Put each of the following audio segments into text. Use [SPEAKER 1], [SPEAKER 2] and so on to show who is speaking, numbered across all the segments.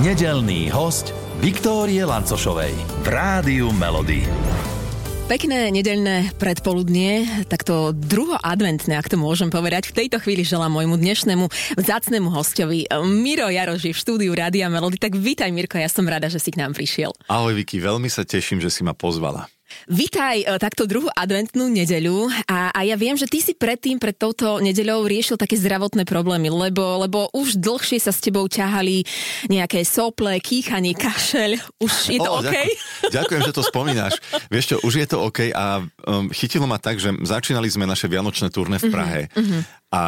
[SPEAKER 1] Nedelný host Viktórie Lancošovej v Rádiu Melody.
[SPEAKER 2] Pekné nedeľné predpoludnie, takto druho adventné, ak to môžem povedať. V tejto chvíli želám môjmu dnešnému vzácnemu hostovi Miro Jaroži v štúdiu Rádia Melody. Tak vítaj Mirko, ja som rada, že si k nám prišiel.
[SPEAKER 3] Ahoj Viki, veľmi sa teším, že si ma pozvala.
[SPEAKER 2] Vítaj e, takto druhú adventnú nedeľu a, a ja viem, že ty si predtým, pred touto nedeľou riešil také zdravotné problémy, lebo, lebo už dlhšie sa s tebou ťahali nejaké sople, kýchanie, kašeľ. Už je to o, OK?
[SPEAKER 3] Ďakujem, ďakujem, že to spomínaš. Vieš čo, už je to OK a um, chytilo ma tak, že začínali sme naše vianočné turné v Prahe uh-huh. a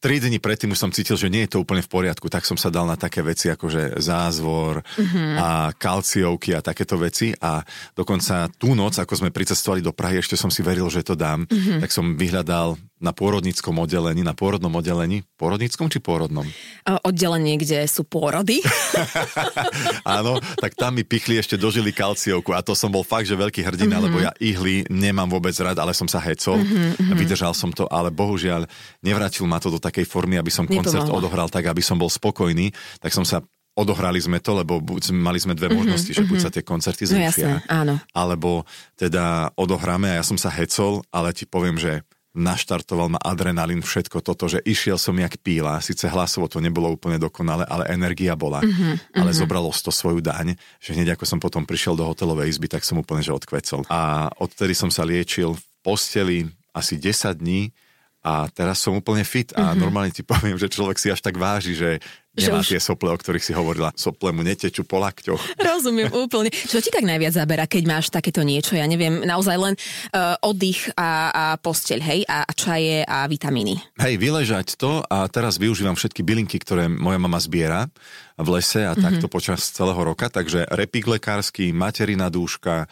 [SPEAKER 3] Tri dni predtým už som cítil, že nie je to úplne v poriadku, tak som sa dal na také veci ako že zázvor mm-hmm. a kalciovky a takéto veci a dokonca tú noc, ako sme pricestovali do Prahy, ešte som si veril, že to dám, mm-hmm. tak som vyhľadal na pôrodníckom oddelení, na pôrodnom oddelení, pôrodníckom či pôrodnom?
[SPEAKER 2] Oddelenie, kde sú pôrody.
[SPEAKER 3] Áno, tak tam mi pichli ešte dožili kalciovku a to som bol fakt, že veľký hrdina, mm-hmm. lebo ja ihly nemám vôbec rád, ale som sa hecol, mm-hmm. vydržal som to, ale bohužiaľ nevrátil ma to do takej formy, aby som koncert Nepomohlo. odohral tak, aby som bol spokojný, tak som sa odohrali sme to, lebo buď, mali sme dve mm-hmm, možnosti, že buď sa tie koncerty zrušia, no jasné,
[SPEAKER 2] áno.
[SPEAKER 3] alebo teda odohráme a ja som sa hecol, ale ti poviem, že naštartoval ma adrenalín, všetko toto, že išiel som jak píla, síce hlasovo to nebolo úplne dokonale, ale energia bola, mm-hmm, ale mm-hmm. zobralo to svoju daň, že hneď ako som potom prišiel do hotelovej izby, tak som úplne že odkvecol. A odtedy som sa liečil v posteli asi 10 dní, a teraz som úplne fit a mm-hmm. normálne ti poviem, že človek si až tak váži, že nemá už... tie sople, o ktorých si hovorila. Sople mu netečú po lakťoch.
[SPEAKER 2] Rozumiem úplne. Čo ti tak najviac zabera, keď máš takéto niečo? Ja neviem, naozaj len uh, oddych a, a posteľ, hej? A, a čaje a vitamíny.
[SPEAKER 3] Hej, vyležať to a teraz využívam všetky bylinky, ktoré moja mama zbiera v lese a mm-hmm. takto počas celého roka. Takže repík lekársky, materina dúška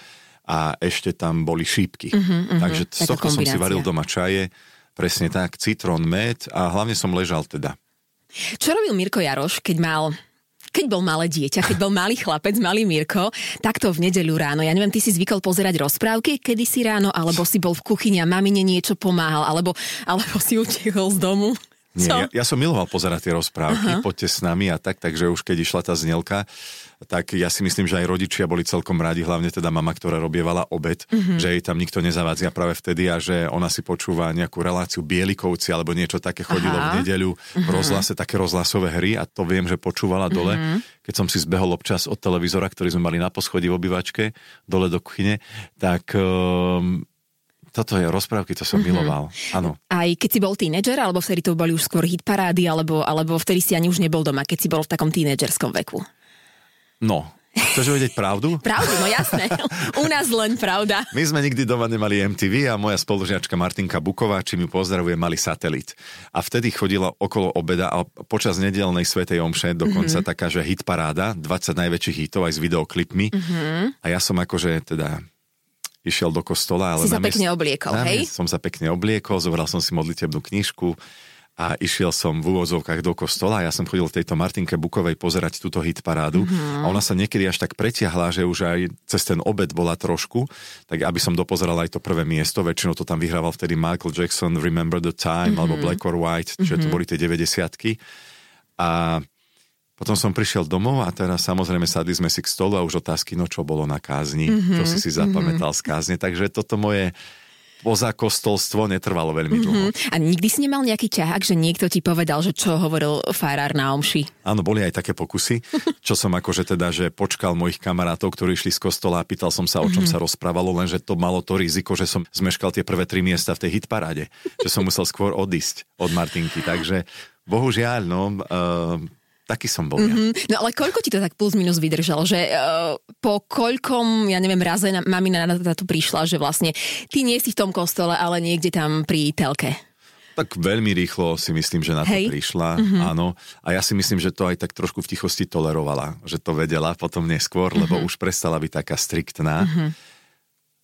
[SPEAKER 3] a ešte tam boli šípky. Mm-hmm, Takže z toho som si varil doma čaje Presne tak, citrón, med a hlavne som ležal teda.
[SPEAKER 2] Čo robil Mirko Jaroš, keď mal keď bol malé dieťa, keď bol malý chlapec, malý Mirko, takto v nedeľu ráno, ja neviem, ty si zvykol pozerať rozprávky kedy si ráno, alebo si bol v kuchyni a mamine niečo pomáhal, alebo, alebo si utiekol z domu?
[SPEAKER 3] Nie, ja, ja som miloval pozerať tie rozprávky, Aha. poďte s nami a tak, takže už keď išla tá znelka, tak ja si myslím, že aj rodičia boli celkom rádi, hlavne teda mama, ktorá robievala obed, mm-hmm. že jej tam nikto nezavadzia práve vtedy a že ona si počúva nejakú reláciu Bielikovci alebo niečo také chodilo Aha. v nedeľu mm-hmm. v rozhlase, také rozhlasové hry a to viem, že počúvala dole. Mm-hmm. Keď som si zbehol občas od televízora, ktorý sme mali na poschodí v obývačke, dole do kuchyne, tak um, toto je rozprávky, to som mm-hmm. miloval. Áno.
[SPEAKER 2] Aj keď si bol tínedžer, alebo vtedy to boli už skôr hit parády, alebo, alebo vtedy si ani už nebol doma, keď si bol v takom tínedžerskom veku?
[SPEAKER 3] No, Chceš vedieť pravdu?
[SPEAKER 2] Pravdu, no jasné. U nás len pravda.
[SPEAKER 3] My sme nikdy doma nemali MTV a moja spolužiačka Martinka Buková, či mi pozdravuje, mali satelit. A vtedy chodila okolo obeda a počas nedelnej Svetej Omše dokonca mm-hmm. taká, že hit paráda, 20 najväčších hitov aj s videoklipmi. Mm-hmm. A ja som akože teda išiel do kostola.
[SPEAKER 2] Ale si sa pekne obliekol, hej?
[SPEAKER 3] Som sa pekne obliekol, zobral som si modlitebnú knižku, a išiel som v úvozovkách do kostola. Ja som chodil v tejto Martinke Bukovej pozerať túto hitparádu mm-hmm. a ona sa niekedy až tak pretiahla, že už aj cez ten obed bola trošku, tak aby som dopozeral aj to prvé miesto. Väčšinou to tam vyhrával vtedy Michael Jackson, Remember the Time, mm-hmm. alebo Black or White, čiže mm-hmm. to boli tie 90 A potom som prišiel domov a teraz samozrejme sadli sme si k stolu a už otázky, no čo bolo na kázni, mm-hmm. to si si zapamätal mm-hmm. z kázne. Takže toto moje kostolstvo netrvalo veľmi mm-hmm. dlho.
[SPEAKER 2] A nikdy si nemal nejaký ťahák, že niekto ti povedal, že čo hovoril farár na omši?
[SPEAKER 3] Áno, boli aj také pokusy, čo som akože teda, že počkal mojich kamarátov, ktorí išli z kostola a pýtal som sa, o čom mm-hmm. sa rozprávalo, lenže to malo to riziko, že som zmeškal tie prvé tri miesta v tej hitparáde, že som musel skôr odísť od Martinky, takže bohužiaľ, no, uh, taký som bol mm-hmm.
[SPEAKER 2] No ale koľko ti to tak plus minus vydržalo? Že uh, po koľkom, ja neviem, raze na, mamina na to prišla, že vlastne ty nie si v tom kostole, ale niekde tam pri telke.
[SPEAKER 3] Tak veľmi rýchlo si myslím, že na to Hej. prišla, mm-hmm. áno. A ja si myslím, že to aj tak trošku v tichosti tolerovala, že to vedela potom neskôr, mm-hmm. lebo už prestala byť taká striktná. Mm-hmm.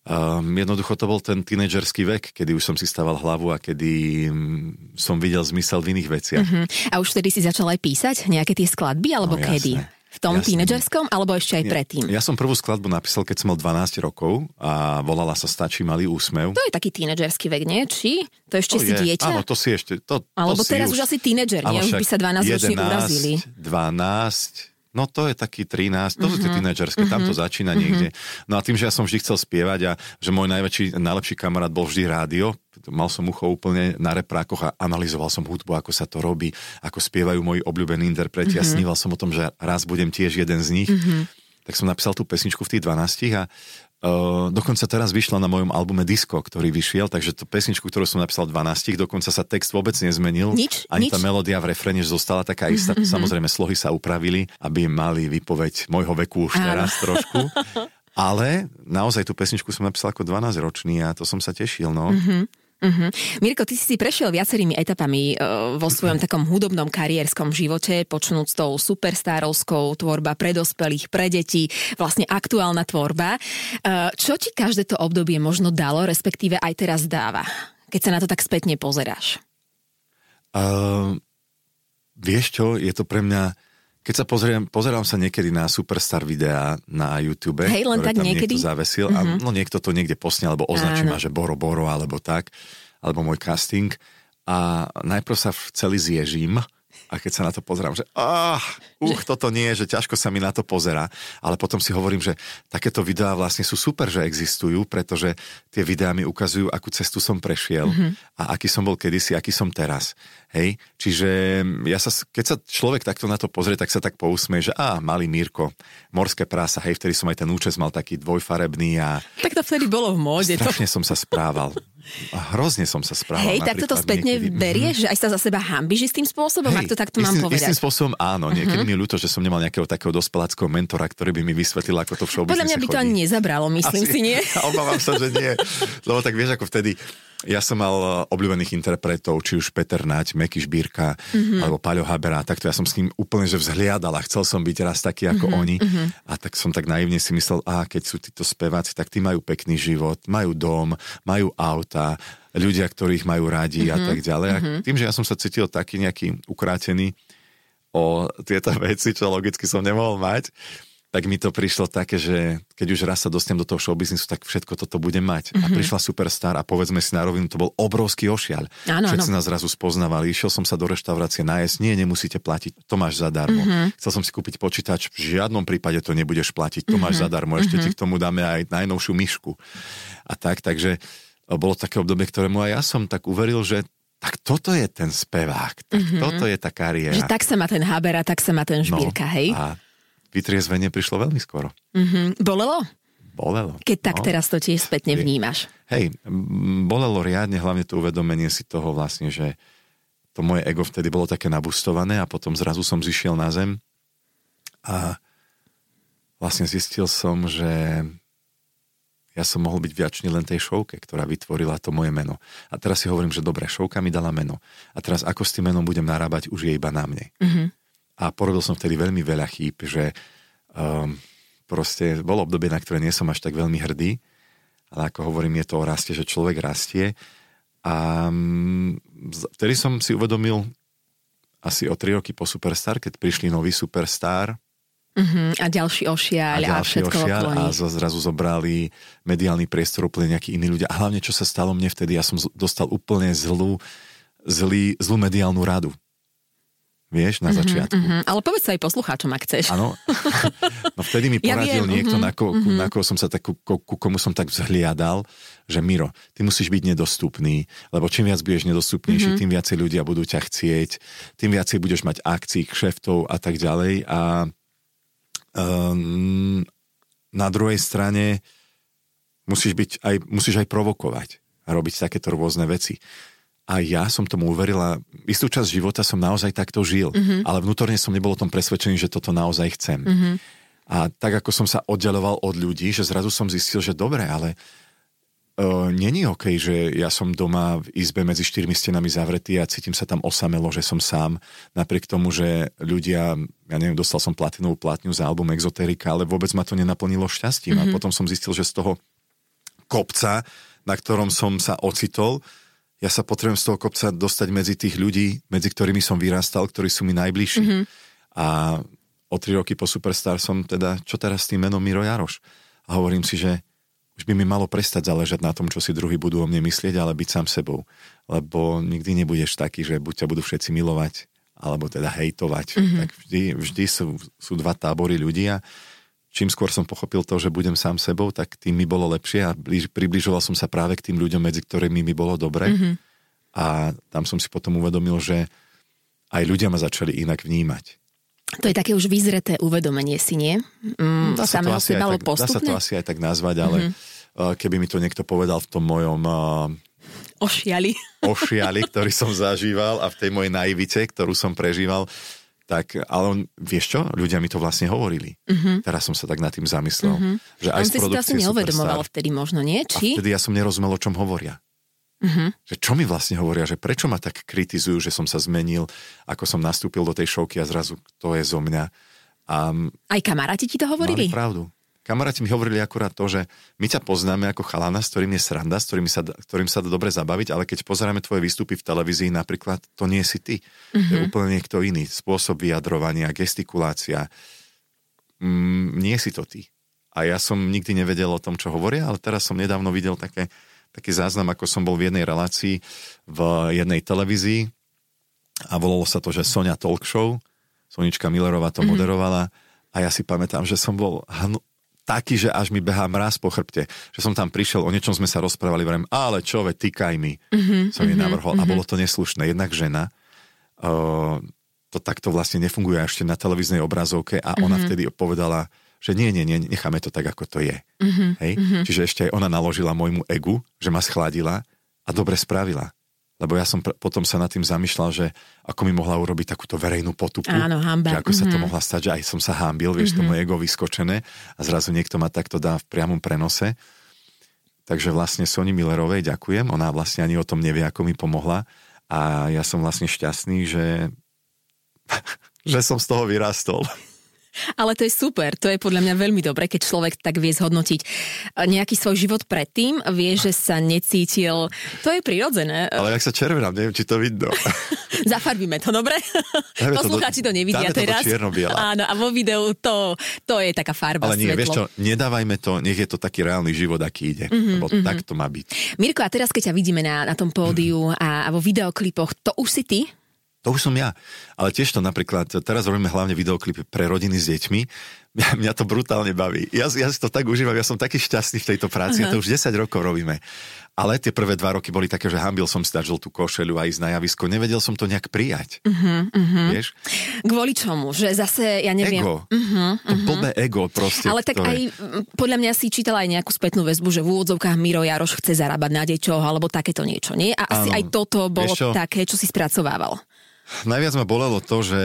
[SPEAKER 3] Um, jednoducho to bol ten tínedžerský vek, kedy už som si stával hlavu a kedy um, som videl zmysel v iných veciach. Uh-huh.
[SPEAKER 2] A už vtedy si začal aj písať nejaké tie skladby, alebo no, kedy? V tom Jasne. tínedžerskom, alebo ešte aj predtým?
[SPEAKER 3] Ja som prvú skladbu napísal, keď som mal 12 rokov a volala sa Stačí malý úsmev.
[SPEAKER 2] To je taký tínedžerský vek, nie? Či? To ešte to si je. dieťa?
[SPEAKER 3] Áno, to si ešte. To,
[SPEAKER 2] alebo
[SPEAKER 3] to
[SPEAKER 2] teraz už asi tínedžer, nie? Už by sa 12 roční urazili.
[SPEAKER 3] 12, No to je taký 13, to sú tie tínedžerské, tam to začína niekde. No a tým, že ja som vždy chcel spievať a že môj najväčší, najlepší kamarát bol vždy rádio, mal som ucho úplne na reprákoch a analyzoval som hudbu, ako sa to robí, ako spievajú moji obľúbení interpreti a sníval som o tom, že raz budem tiež jeden z nich. Tak som napísal tú pesničku v tých 12 a Uh, dokonca teraz vyšla na mojom albume Disco, ktorý vyšiel, takže tú pesničku, ktorú som napísal 12, dokonca sa text vôbec nezmenil.
[SPEAKER 2] Nič,
[SPEAKER 3] Ani
[SPEAKER 2] nič.
[SPEAKER 3] tá melódia v refréne zostala taká istá. Mm-hmm. Samozrejme, slohy sa upravili, aby mali výpoveď môjho veku už
[SPEAKER 2] Áno.
[SPEAKER 3] teraz trošku. Ale naozaj tú pesničku som napísal ako 12-ročný a to som sa tešil, no. Mm-hmm.
[SPEAKER 2] Mhm. Mirko, ty si prešiel viacerými etapami e, vo svojom takom hudobnom kariérskom živote, počnúť s tou superstárovskou tvorba pre dospelých, pre deti, vlastne aktuálna tvorba. E, čo ti každé to obdobie možno dalo, respektíve aj teraz dáva, keď sa na to tak spätne pozeráš?
[SPEAKER 3] Uh, vieš čo, je to pre mňa keď sa pozriem, pozerám sa niekedy na Superstar videá na YouTube,
[SPEAKER 2] Hej, len
[SPEAKER 3] ktoré
[SPEAKER 2] tak
[SPEAKER 3] tam
[SPEAKER 2] niekedy?
[SPEAKER 3] niekto zavesil a no niekto to niekde posne, alebo označí
[SPEAKER 2] Áno.
[SPEAKER 3] ma, že Boro Boro, alebo tak, alebo môj casting. A najprv sa v- celý zježím a keď sa na to pozerám, že ah, uh, toto nie, že ťažko sa mi na to pozera, ale potom si hovorím, že takéto videá vlastne sú super, že existujú, pretože tie videá mi ukazujú, akú cestu som prešiel mm-hmm. a aký som bol kedysi, aký som teraz. Hej, čiže ja sa, keď sa človek takto na to pozrie, tak sa tak pousmie, že á, malý Mírko, morské prása, hej, vtedy som aj ten účes mal taký dvojfarebný a
[SPEAKER 2] Tak to vtedy bolo v móde. To...
[SPEAKER 3] strašne som sa správal. Hrozne som sa správal.
[SPEAKER 2] Hej, tak toto spätne
[SPEAKER 3] niekedy. Mhm.
[SPEAKER 2] berieš, že aj sa za seba hambíš istým spôsobom, ak to takto mám
[SPEAKER 3] istým,
[SPEAKER 2] povedať.
[SPEAKER 3] Istým spôsobom áno. Niekedy mi je ľúto, že som nemal nejakého takého dospeláckého mentora, ktorý by mi vysvetlil, ako to v showbiznise
[SPEAKER 2] Podľa mňa by to
[SPEAKER 3] chodí.
[SPEAKER 2] ani nezabralo, myslím si, nie?
[SPEAKER 3] Obávam sa, že nie. Lebo tak vieš, ako vtedy, ja som mal eh, obľúbených interpretov, či už Peter Nať, Meky Šbírka,
[SPEAKER 2] Mhm.
[SPEAKER 3] mm-hmm. alebo Paľo Habera, takto ja som s ním úplne že vzhliadal a chcel som byť raz taký ako
[SPEAKER 2] Mhm,
[SPEAKER 3] mm-hmm. oni. A tak som tak naivne si myslel, a keď sú títo speváci, tak tí majú pekný život, majú dom, majú auta, ľudia, ktorých majú radi mm-hmm. a
[SPEAKER 2] Mhm,
[SPEAKER 3] tak ďalej. A tým, že ja som sa cítil taký nejaký ukrátený o tieto veci, čo logicky som nemohol mať, tak mi to prišlo také, že keď už raz sa dostanem do toho showbiznisu, tak všetko toto budem mať. Mm-hmm. A prišla Superstar a povedzme si na rovinu, to bol obrovský ošiaľ.
[SPEAKER 2] Áno,
[SPEAKER 3] Všetci
[SPEAKER 2] áno.
[SPEAKER 3] nás zrazu spoznávali. Išiel som sa do reštaurácie nájsť, nie, nemusíte platiť, to máš zadarmo. Mm-hmm. Chcel som si kúpiť počítač, v žiadnom prípade to nebudeš platiť, to máš zadarmo, ešte ti k tomu dáme aj najnovšiu myšku. A tak, takže bolo také obdobie, ktorému aj ja som tak uveril, že tak toto je ten spevák, tak mm-hmm. toto je tá kariéra.
[SPEAKER 2] Že tak sa má ten Haber a tak sa má ten Žbírka, hej?
[SPEAKER 3] No, A vytriezvenie prišlo veľmi skoro.
[SPEAKER 2] Mhm. Bolelo?
[SPEAKER 3] Bolelo.
[SPEAKER 2] Keď tak
[SPEAKER 3] no.
[SPEAKER 2] teraz to tiež spätne vnímaš.
[SPEAKER 3] Hej, bolelo riadne, hlavne to uvedomenie si toho vlastne, že to moje ego vtedy bolo také nabustované a potom zrazu som zišiel na zem a vlastne zistil som, že ja som mohol byť vďačný len tej šovke, ktorá vytvorila to moje meno. A teraz si hovorím, že dobre, šovka mi dala meno. A teraz ako s tým menom budem narábať, už je iba na mne.
[SPEAKER 2] Mhm.
[SPEAKER 3] A porobil som vtedy veľmi veľa chýb, že um, proste bolo obdobie, na ktoré nie som až tak veľmi hrdý, ale ako hovorím, je to o raste, že človek rastie. A z- vtedy som si uvedomil asi o tri roky po Superstar, keď prišli noví Superstar
[SPEAKER 2] Mhm. A ďalší ošiaľ a,
[SPEAKER 3] ďalší
[SPEAKER 2] všetko
[SPEAKER 3] ošiaľ
[SPEAKER 2] okolo
[SPEAKER 3] a zo- zrazu zobrali mediálny priestor úplne nejakí iní ľudia. A hlavne, čo sa stalo mne vtedy, ja som z- dostal úplne zlú, zlý, zlú mediálnu radu. Vieš, na začiatku.
[SPEAKER 2] Mhm. Ale povedz sa aj poslucháčom, ak chceš.
[SPEAKER 3] Áno. No vtedy mi
[SPEAKER 2] Ja
[SPEAKER 3] poradil
[SPEAKER 2] viem,
[SPEAKER 3] niekto,
[SPEAKER 2] mhm,
[SPEAKER 3] na, ko, na koho som sa tak, ku, ku komu som tak vzhliadal, že Miro, ty musíš byť nedostupný, lebo čím viac budeš nedostupnejší,
[SPEAKER 2] Mhm.
[SPEAKER 3] tým viacej ľudia budú ťa chcieť, tým viacej budeš mať akcií, kšeftov a tak ďalej. A um, na druhej strane musíš, byť aj, musíš aj provokovať a robiť takéto rôzne veci. A ja som tomu uverila, istú časť života som naozaj takto žil, mm-hmm. ale vnútorne som nebol o tom presvedčený, že toto naozaj chcem. Mm-hmm. A tak ako som sa oddeloval od ľudí, že zrazu som zistil, že dobre, ale uh, není OK, že ja som doma v izbe medzi štyrmi stenami zavretý a cítim sa tam osamelo, že som sám, napriek tomu, že ľudia, ja neviem, dostal som platinovú platňu za album Exoterika, ale vôbec ma to nenaplnilo šťastím. Mm-hmm. A potom som zistil, že z toho kopca, na ktorom som sa ocitol, ja sa potrebujem z toho kopca dostať medzi tých ľudí, medzi ktorými som vyrastal, ktorí sú mi najbližší. Mm-hmm. A o tri roky po Superstar som teda, čo teraz s tým menom Miro Jaroš? A hovorím si, že už by mi malo prestať záležať na tom, čo si druhý budú o mne myslieť, ale byť sám sebou. Lebo nikdy nebudeš taký, že buď ťa budú všetci milovať, alebo teda hejtovať. Mm-hmm. Tak vždy, vždy sú, sú dva tábory ľudí a čím skôr som pochopil to, že budem sám sebou, tak tým mi bolo lepšie a blíž, približoval som sa práve k tým ľuďom, medzi ktorými mi bolo dobre. Mm-hmm. A tam som si potom uvedomil, že aj ľudia ma začali inak vnímať.
[SPEAKER 2] To je také už vyzreté uvedomenie si, nie? Mm,
[SPEAKER 3] dá, sa to asi aj tak, dá sa to asi aj tak nazvať, ale mm-hmm. keby mi to niekto povedal v tom mojom
[SPEAKER 2] Ošiali.
[SPEAKER 3] Ošiali, ktorý som zažíval a v tej mojej naivite, ktorú som prežíval, tak, ale on, vieš čo, ľudia mi to vlastne hovorili. Uh-huh. Teraz som sa tak nad tým zamyslel. Uh-huh. Že aj
[SPEAKER 2] on si to asi neuvedomoval vtedy možno, nie? Či?
[SPEAKER 3] A vtedy ja som nerozumel, o čom hovoria. Uh-huh. Že čo mi vlastne hovoria, že prečo ma tak kritizujú, že som sa zmenil, ako som nastúpil do tej šovky a zrazu to je zo mňa. A,
[SPEAKER 2] aj kamaráti ti to hovorili?
[SPEAKER 3] Mali pravdu. Kamaráti mi hovorili akurát to, že my ťa poznáme ako chalana, s ktorým je sranda, s ktorým sa, ktorým sa dá dobre zabaviť, ale keď pozeráme tvoje výstupy v televízii napríklad, to nie si ty. Mm-hmm. To je mhm. úplne niekto iný. Spôsob vyjadrovania, gestikulácia. Mm, nie si to ty. A ja som nikdy nevedel o tom, čo hovoria, ale teraz som nedávno videl také, taký záznam, ako som bol v jednej relácii v jednej televízii a volalo sa to, že Sonia Talk Show. Sonička Millerová to mm-hmm. moderovala a ja si pamätám, že som bol taký, že až mi behá mraz po chrbte. Že som tam prišiel, o niečom sme sa rozprávali, vrem, ale čo, ve, týkaj mi. Mm-hmm, som jej mm-hmm, navrhol mm-hmm. a bolo to neslušné. Jednak žena, uh, to takto vlastne nefunguje ešte na televíznej obrazovke a ona mm-hmm. vtedy povedala, že nie, nie, nie, necháme to tak, ako to je. Mm-hmm, Hej? Mm-hmm. Čiže ešte aj ona naložila môjmu egu, že ma schladila a dobre spravila. Lebo ja som pr- potom sa nad tým zamýšľal, že ako mi mohla urobiť takúto verejnú potupu.
[SPEAKER 2] Áno, hamba.
[SPEAKER 3] Že ako mm-hmm. sa to mhm. mohla stať, že aj som sa hámbil, vieš, mm-hmm. to moje ego vyskočené a zrazu niekto ma takto dá v priamom prenose. Takže vlastne Soni Millerovej ďakujem, ona vlastne ani o tom nevie, ako mi pomohla a ja som vlastne šťastný, že, že som z toho vyrastol.
[SPEAKER 2] Ale to je super, to je podľa mňa veľmi dobre, keď človek tak vie zhodnotiť nejaký svoj život predtým, vie, že sa necítil, to je prirodzené.
[SPEAKER 3] Ale ak sa červenám, neviem, či to vidno.
[SPEAKER 2] Zafarbíme to, dobre? Poslucháči to nevidia
[SPEAKER 3] dáme
[SPEAKER 2] teraz.
[SPEAKER 3] To
[SPEAKER 2] Áno, a vo videu to, to je taká farba,
[SPEAKER 3] Ale nie,
[SPEAKER 2] svetlo.
[SPEAKER 3] vieš čo, nedávajme to, nech je to taký reálny život, aký ide. Mm-hmm, lebo mm-hmm. tak to má byť.
[SPEAKER 2] Mirko, a teraz keď ťa vidíme na, na tom pódiu mm-hmm. a, a vo videoklipoch, to už si ty?
[SPEAKER 3] To už som ja. Ale tiež to napríklad, teraz robíme hlavne videoklipy pre rodiny s deťmi. Mňa, mňa to brutálne baví. Ja, ja si to tak užívam, ja som taký šťastný v tejto práci uh-huh. to už 10 rokov robíme. Ale tie prvé dva roky boli také, že hambil som si dať žltú košelu a ísť na javisko. Nevedel som to nejak prijať. Uh-huh, uh-huh. Vieš?
[SPEAKER 2] Kvôli čomu? Že zase, ja neviem...
[SPEAKER 3] Ego. Uh-huh, to uh-huh. blbé ego proste.
[SPEAKER 2] Ale tak ktoré... aj, podľa mňa si čítala aj nejakú spätnú väzbu, že v úvodzovkách Miro Jaroš chce zarábať na deťoch, alebo takéto niečo, nie? A asi ano. aj toto bolo čo? také, čo si spracovával.
[SPEAKER 3] Najviac ma bolelo to, že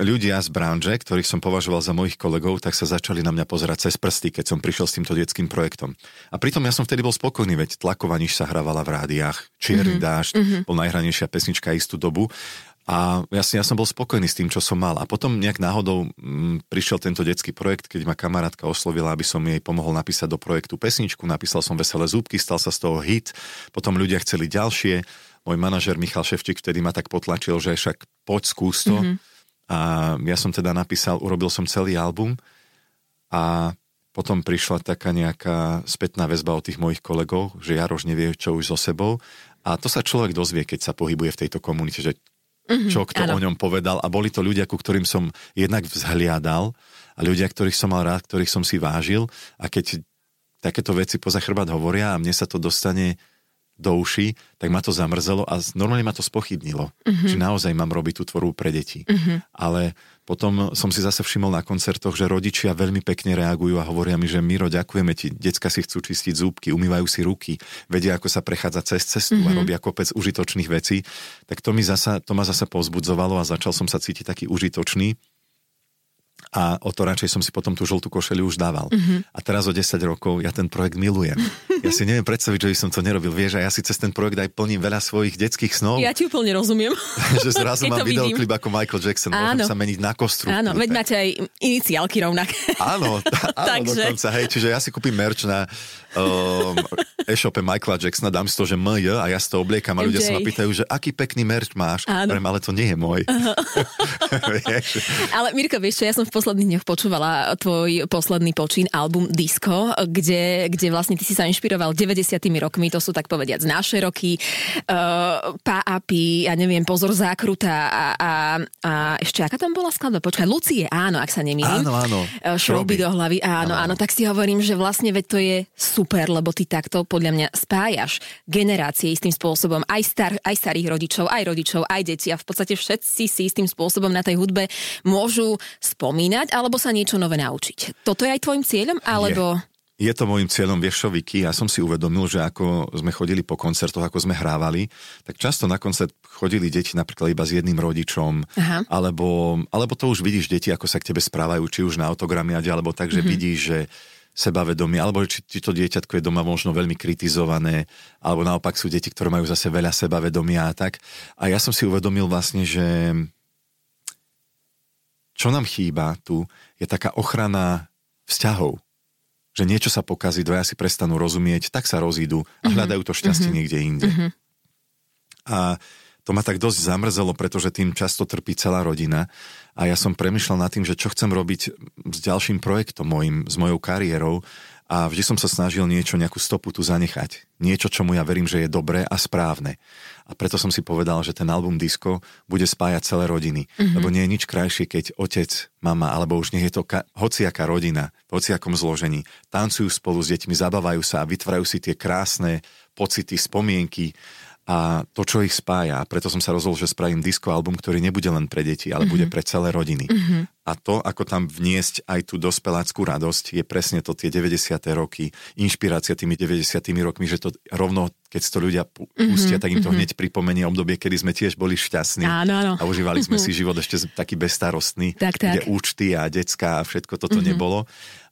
[SPEAKER 3] ľudia z branže, ktorých som považoval za mojich kolegov, tak sa začali na mňa pozerať cez prsty, keď som prišiel s týmto detským projektom. A pritom ja som vtedy bol spokojný, veď Tlakovaniš sa hrávala v rádiách, Čierny mm-hmm. dážď, mm-hmm. bol najhranejšia pesnička istú dobu. A ja, ja som bol spokojný s tým, čo som mal. A potom nejak náhodou m, mm, prišiel tento detský projekt, keď ma kamarátka oslovila, aby som jej pomohol napísať do projektu pesničku. Napísal som Veselé zúbky, stal sa z toho hit. Potom ľudia chceli ďalšie môj manažer Michal Ševčík vtedy ma tak potlačil, že však poď skús to. Mm-hmm. A ja som teda napísal, urobil som celý album a potom prišla taká nejaká spätná väzba od tých mojich kolegov, že Jaroš nevie, čo už so sebou. A to sa človek dozvie, keď sa pohybuje v tejto komunite, že mm-hmm, čo kto áno. o ňom povedal. A boli to ľudia, ku ktorým som jednak vzhliadal a ľudia, ktorých som mal rád, ktorých som si vážil. A keď takéto veci poza chrbát hovoria a mne sa to dostane do uší, tak ma to zamrzelo a normálne ma to spochybnilo, uh-huh. že naozaj mám robiť tú tvorbu pre deti. Uh-huh. Ale potom som si zase všimol na koncertoch, že rodičia veľmi pekne reagujú a hovoria mi, že Miro, ďakujeme ti, decka si chcú čistiť zúbky, umývajú si ruky, vedia, ako sa prechádza cez cestu uh-huh. a robia kopec užitočných vecí. Tak to, mi zasa, to ma zase povzbudzovalo a začal som sa cítiť taký užitočný a o to radšej som si potom tú žltú košelu už dával. Uh-huh. A teraz o 10 rokov ja ten projekt milujem. Ja si neviem predstaviť, že by som to nerobil. Vieš, a ja si cez ten projekt aj plním veľa svojich detských snov.
[SPEAKER 2] Ja ti úplne rozumiem.
[SPEAKER 3] že zrazu mám videoklip ako Michael Jackson, áno. môžem sa meniť na kostru.
[SPEAKER 2] Áno, veď máte aj iniciálky rovnaké.
[SPEAKER 3] áno, áno Takže... dokonca. Hej, čiže ja si kúpim merch na um, e-shope Michaela Jacksona, dám si to, že MJ a ja si to obliekam a ľudia sa ma pýtajú, že aký pekný merch máš. Áno. ale to nie je môj.
[SPEAKER 2] ale Mirko, vieš čo, ja som v posledných dňoch počúvala tvoj posledný počín, album Disco, kde, kde vlastne ty si sa inšpiroval 90 rokmi, to sú tak povediať naše roky, uh, Pa Api, ja neviem, Pozor zákruta a, a, a ešte aká tam bola skladba? Počkaj, Lucie, áno, ak sa nemýlim.
[SPEAKER 3] Áno, áno.
[SPEAKER 2] Uh, Šrouby do hlavy, áno, áno, áno, tak si hovorím, že vlastne veď to je super, lebo ty takto podľa mňa spájaš generácie istým spôsobom, aj, star, aj starých rodičov, aj rodičov, aj deti a v podstate všetci si istým spôsobom na tej hudbe môžu spomínať alebo sa niečo nové naučiť. Toto je aj tvojim cieľom, alebo...
[SPEAKER 3] Je. Je to môjim cieľom, vieš čo, Vicky, ja som si uvedomil, že ako sme chodili po koncertoch, ako sme hrávali, tak často na koncert chodili deti napríklad iba s jedným rodičom, Aha. alebo, alebo to už vidíš deti, ako sa k tebe správajú, či už na autogramiade, alebo tak, že mm-hmm. vidíš, že sebavedomie, alebo či, či to dieťatko je doma možno veľmi kritizované, alebo naopak sú deti, ktoré majú zase veľa sebavedomia a tak. A ja som si uvedomil vlastne, že čo nám chýba tu, je taká ochrana vzťahov. Že niečo sa pokazí, dvaja si prestanú rozumieť, tak sa rozídu a mm-hmm. hľadajú to šťastie mm-hmm. niekde inde. Mm-hmm. A to ma tak dosť zamrzelo, pretože tým často trpí celá rodina. A ja som premyšľal nad tým, že čo chcem robiť s ďalším projektom mojim, s mojou kariérou a vždy som sa snažil niečo, nejakú stopu tu zanechať. Niečo, čomu ja verím, že je dobré a správne. A preto som si povedal, že ten album Disco bude spájať celé rodiny. Mm-hmm. Lebo nie je nič krajšie, keď otec, mama, alebo už nie je to ka- hociaká rodina, v hociakom zložení, tancujú spolu s deťmi, zabávajú sa a vytvárajú si tie krásne pocity, spomienky a to, čo ich spája. A preto som sa rozhodol, že spravím disco album, ktorý nebude len pre deti, ale mm-hmm. bude pre celé rodiny. Mm-hmm. A to, ako tam vniesť aj tú dospeláckú radosť, je presne to tie 90. roky, inšpirácia tými 90. rokmi, že to rovno, keď to ľudia mhm, pustia, mm-hmm. tak im to mm-hmm. hneď pripomenie obdobie, kedy sme tiež boli šťastní.
[SPEAKER 2] Áno, áno.
[SPEAKER 3] A užívali sme si život ešte taký bezstarostný,
[SPEAKER 2] tak, tak.
[SPEAKER 3] kde účty a decka a všetko toto mm-hmm. nebolo.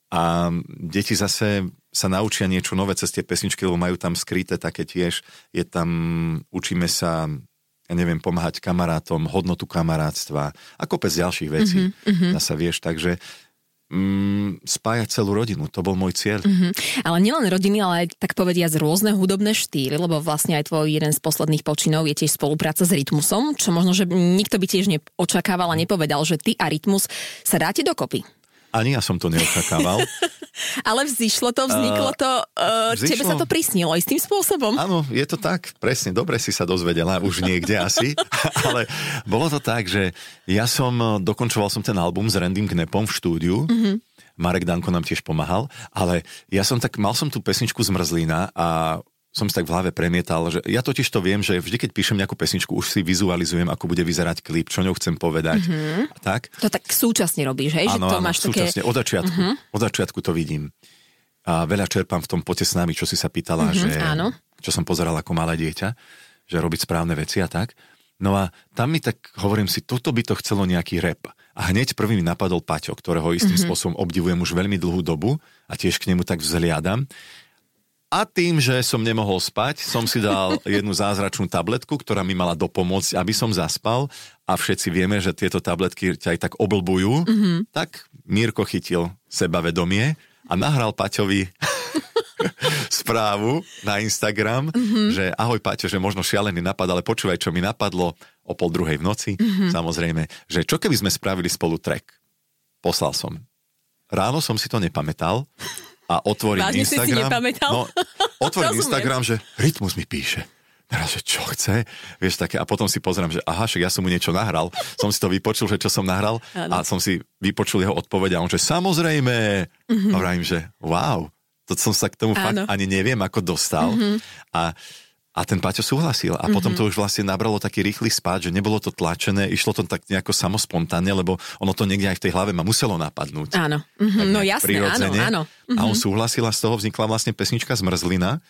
[SPEAKER 3] A deti zase sa naučia niečo nové cez tie pesničky, lebo majú tam skryté také tiež. Je tam, učíme sa ja neviem, pomáhať kamarátom, hodnotu kamarátstva a kopec ďalších vecí. Mm-hmm, Zasa vieš, takže mm, spájať celú rodinu. To bol môj cieľ.
[SPEAKER 2] Mm-hmm. Ale nielen rodiny, ale aj tak povedia z rôzne hudobné štýly, lebo vlastne aj tvoj jeden z posledných počinov je tiež spolupráca s Rytmusom, čo možno, že nikto by tiež neočakával a nepovedal, že ty a Rytmus sa dáte dokopy.
[SPEAKER 3] Ani ja som to neočakával.
[SPEAKER 2] Ale vzýšlo to, vzniklo to, uh, vzýšlo... tebe sa to prisnilo istým spôsobom.
[SPEAKER 3] Áno, je to tak, presne, dobre si sa dozvedela, už niekde asi, ale bolo to tak, že ja som, dokončoval som ten album s Randym Knepom v štúdiu, mm-hmm. Marek Danko nám tiež pomáhal, ale ja som tak, mal som tú pesničku Zmrzlina a som si tak v hlave premietal, že ja totiž to viem, že vždy, keď píšem nejakú pesničku, už si vizualizujem, ako bude vyzerať klip, čo ňou chcem povedať. Mm-hmm. A tak.
[SPEAKER 2] To tak súčasne robíš, hej?
[SPEAKER 3] Áno,
[SPEAKER 2] že to
[SPEAKER 3] áno,
[SPEAKER 2] máš
[SPEAKER 3] súčasne,
[SPEAKER 2] také...
[SPEAKER 3] od začiatku. Mm-hmm. Od začiatku to vidím. A veľa čerpám v tom pote s nami, čo si sa pýtala, mm-hmm, že
[SPEAKER 2] áno.
[SPEAKER 3] čo som pozeral ako malé dieťa, že robiť správne veci a tak. No a tam mi tak hovorím si, toto by to chcelo nejaký rap. A hneď prvý mi napadol Paťo, ktorého istým mm-hmm. spôsobom obdivujem už veľmi dlhú dobu a tiež k nemu tak vzliadam. A tým, že som nemohol spať, som si dal jednu zázračnú tabletku, ktorá mi mala dopomôcť, aby som zaspal. A všetci vieme, že tieto tabletky ťa aj tak oblbujú. Mm-hmm. Tak Mírko chytil sebavedomie a nahral Paťovi správu na Instagram, mm-hmm. že ahoj Paťo, že možno šialený napad, ale počúvaj, čo mi napadlo o pol druhej v noci, mm-hmm. samozrejme, že čo keby sme spravili spolu track? Poslal som. Ráno som si to nepamätal, a otvorím Vážne Instagram.
[SPEAKER 2] Si no,
[SPEAKER 3] otvorím Instagram, že Rytmus mi píše. Teraz, že čo chce, vieš také, a potom si pozriem, že aha, však ja som mu niečo nahral, som si to vypočul, že čo som nahral ano. a som si vypočul jeho odpoveď a on, že samozrejme, mm-hmm. a vravím, že wow, to som sa k tomu ano. fakt ani neviem, ako dostal mm-hmm. a a ten Paťo súhlasil a mm-hmm. potom to už vlastne nabralo taký rýchly spád, že nebolo to tlačené, išlo to tak nejako samospontánne, lebo ono to niekde aj v tej hlave ma muselo napadnúť.
[SPEAKER 2] Áno, mm-hmm. no jasne, áno, áno.
[SPEAKER 3] Mm-hmm. A on mhm. súhlasil a z toho vznikla vlastne pesnička Zmrzlina.